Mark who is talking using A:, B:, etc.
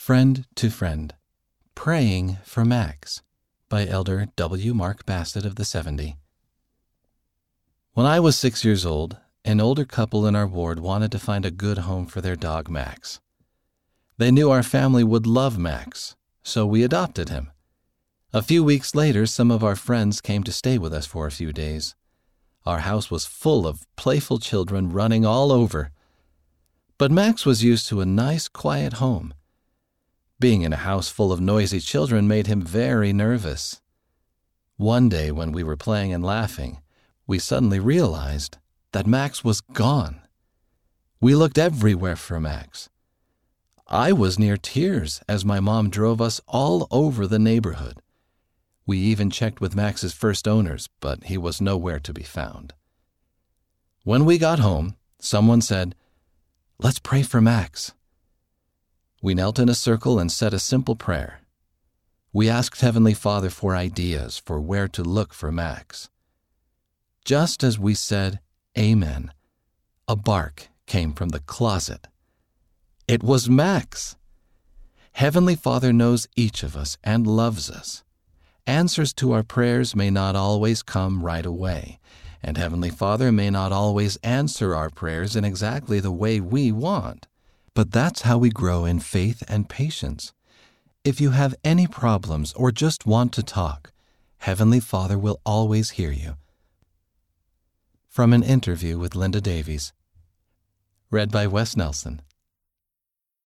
A: Friend to Friend Praying for Max by Elder W. Mark Bassett of the 70. When I was six years old, an older couple in our ward wanted to find a good home for their dog Max. They knew our family would love Max, so we adopted him. A few weeks later, some of our friends came to stay with us for a few days. Our house was full of playful children running all over. But Max was used to a nice, quiet home. Being in a house full of noisy children made him very nervous. One day, when we were playing and laughing, we suddenly realized that Max was gone. We looked everywhere for Max. I was near tears as my mom drove us all over the neighborhood. We even checked with Max's first owners, but he was nowhere to be found. When we got home, someone said, Let's pray for Max. We knelt in a circle and said a simple prayer. We asked Heavenly Father for ideas for where to look for Max. Just as we said, Amen, a bark came from the closet. It was Max. Heavenly Father knows each of us and loves us. Answers to our prayers may not always come right away, and Heavenly Father may not always answer our prayers in exactly the way we want. But that's how we grow in faith and patience. If you have any problems or just want to talk, Heavenly Father will always hear you. From an interview with Linda Davies. Read by Wes Nelson.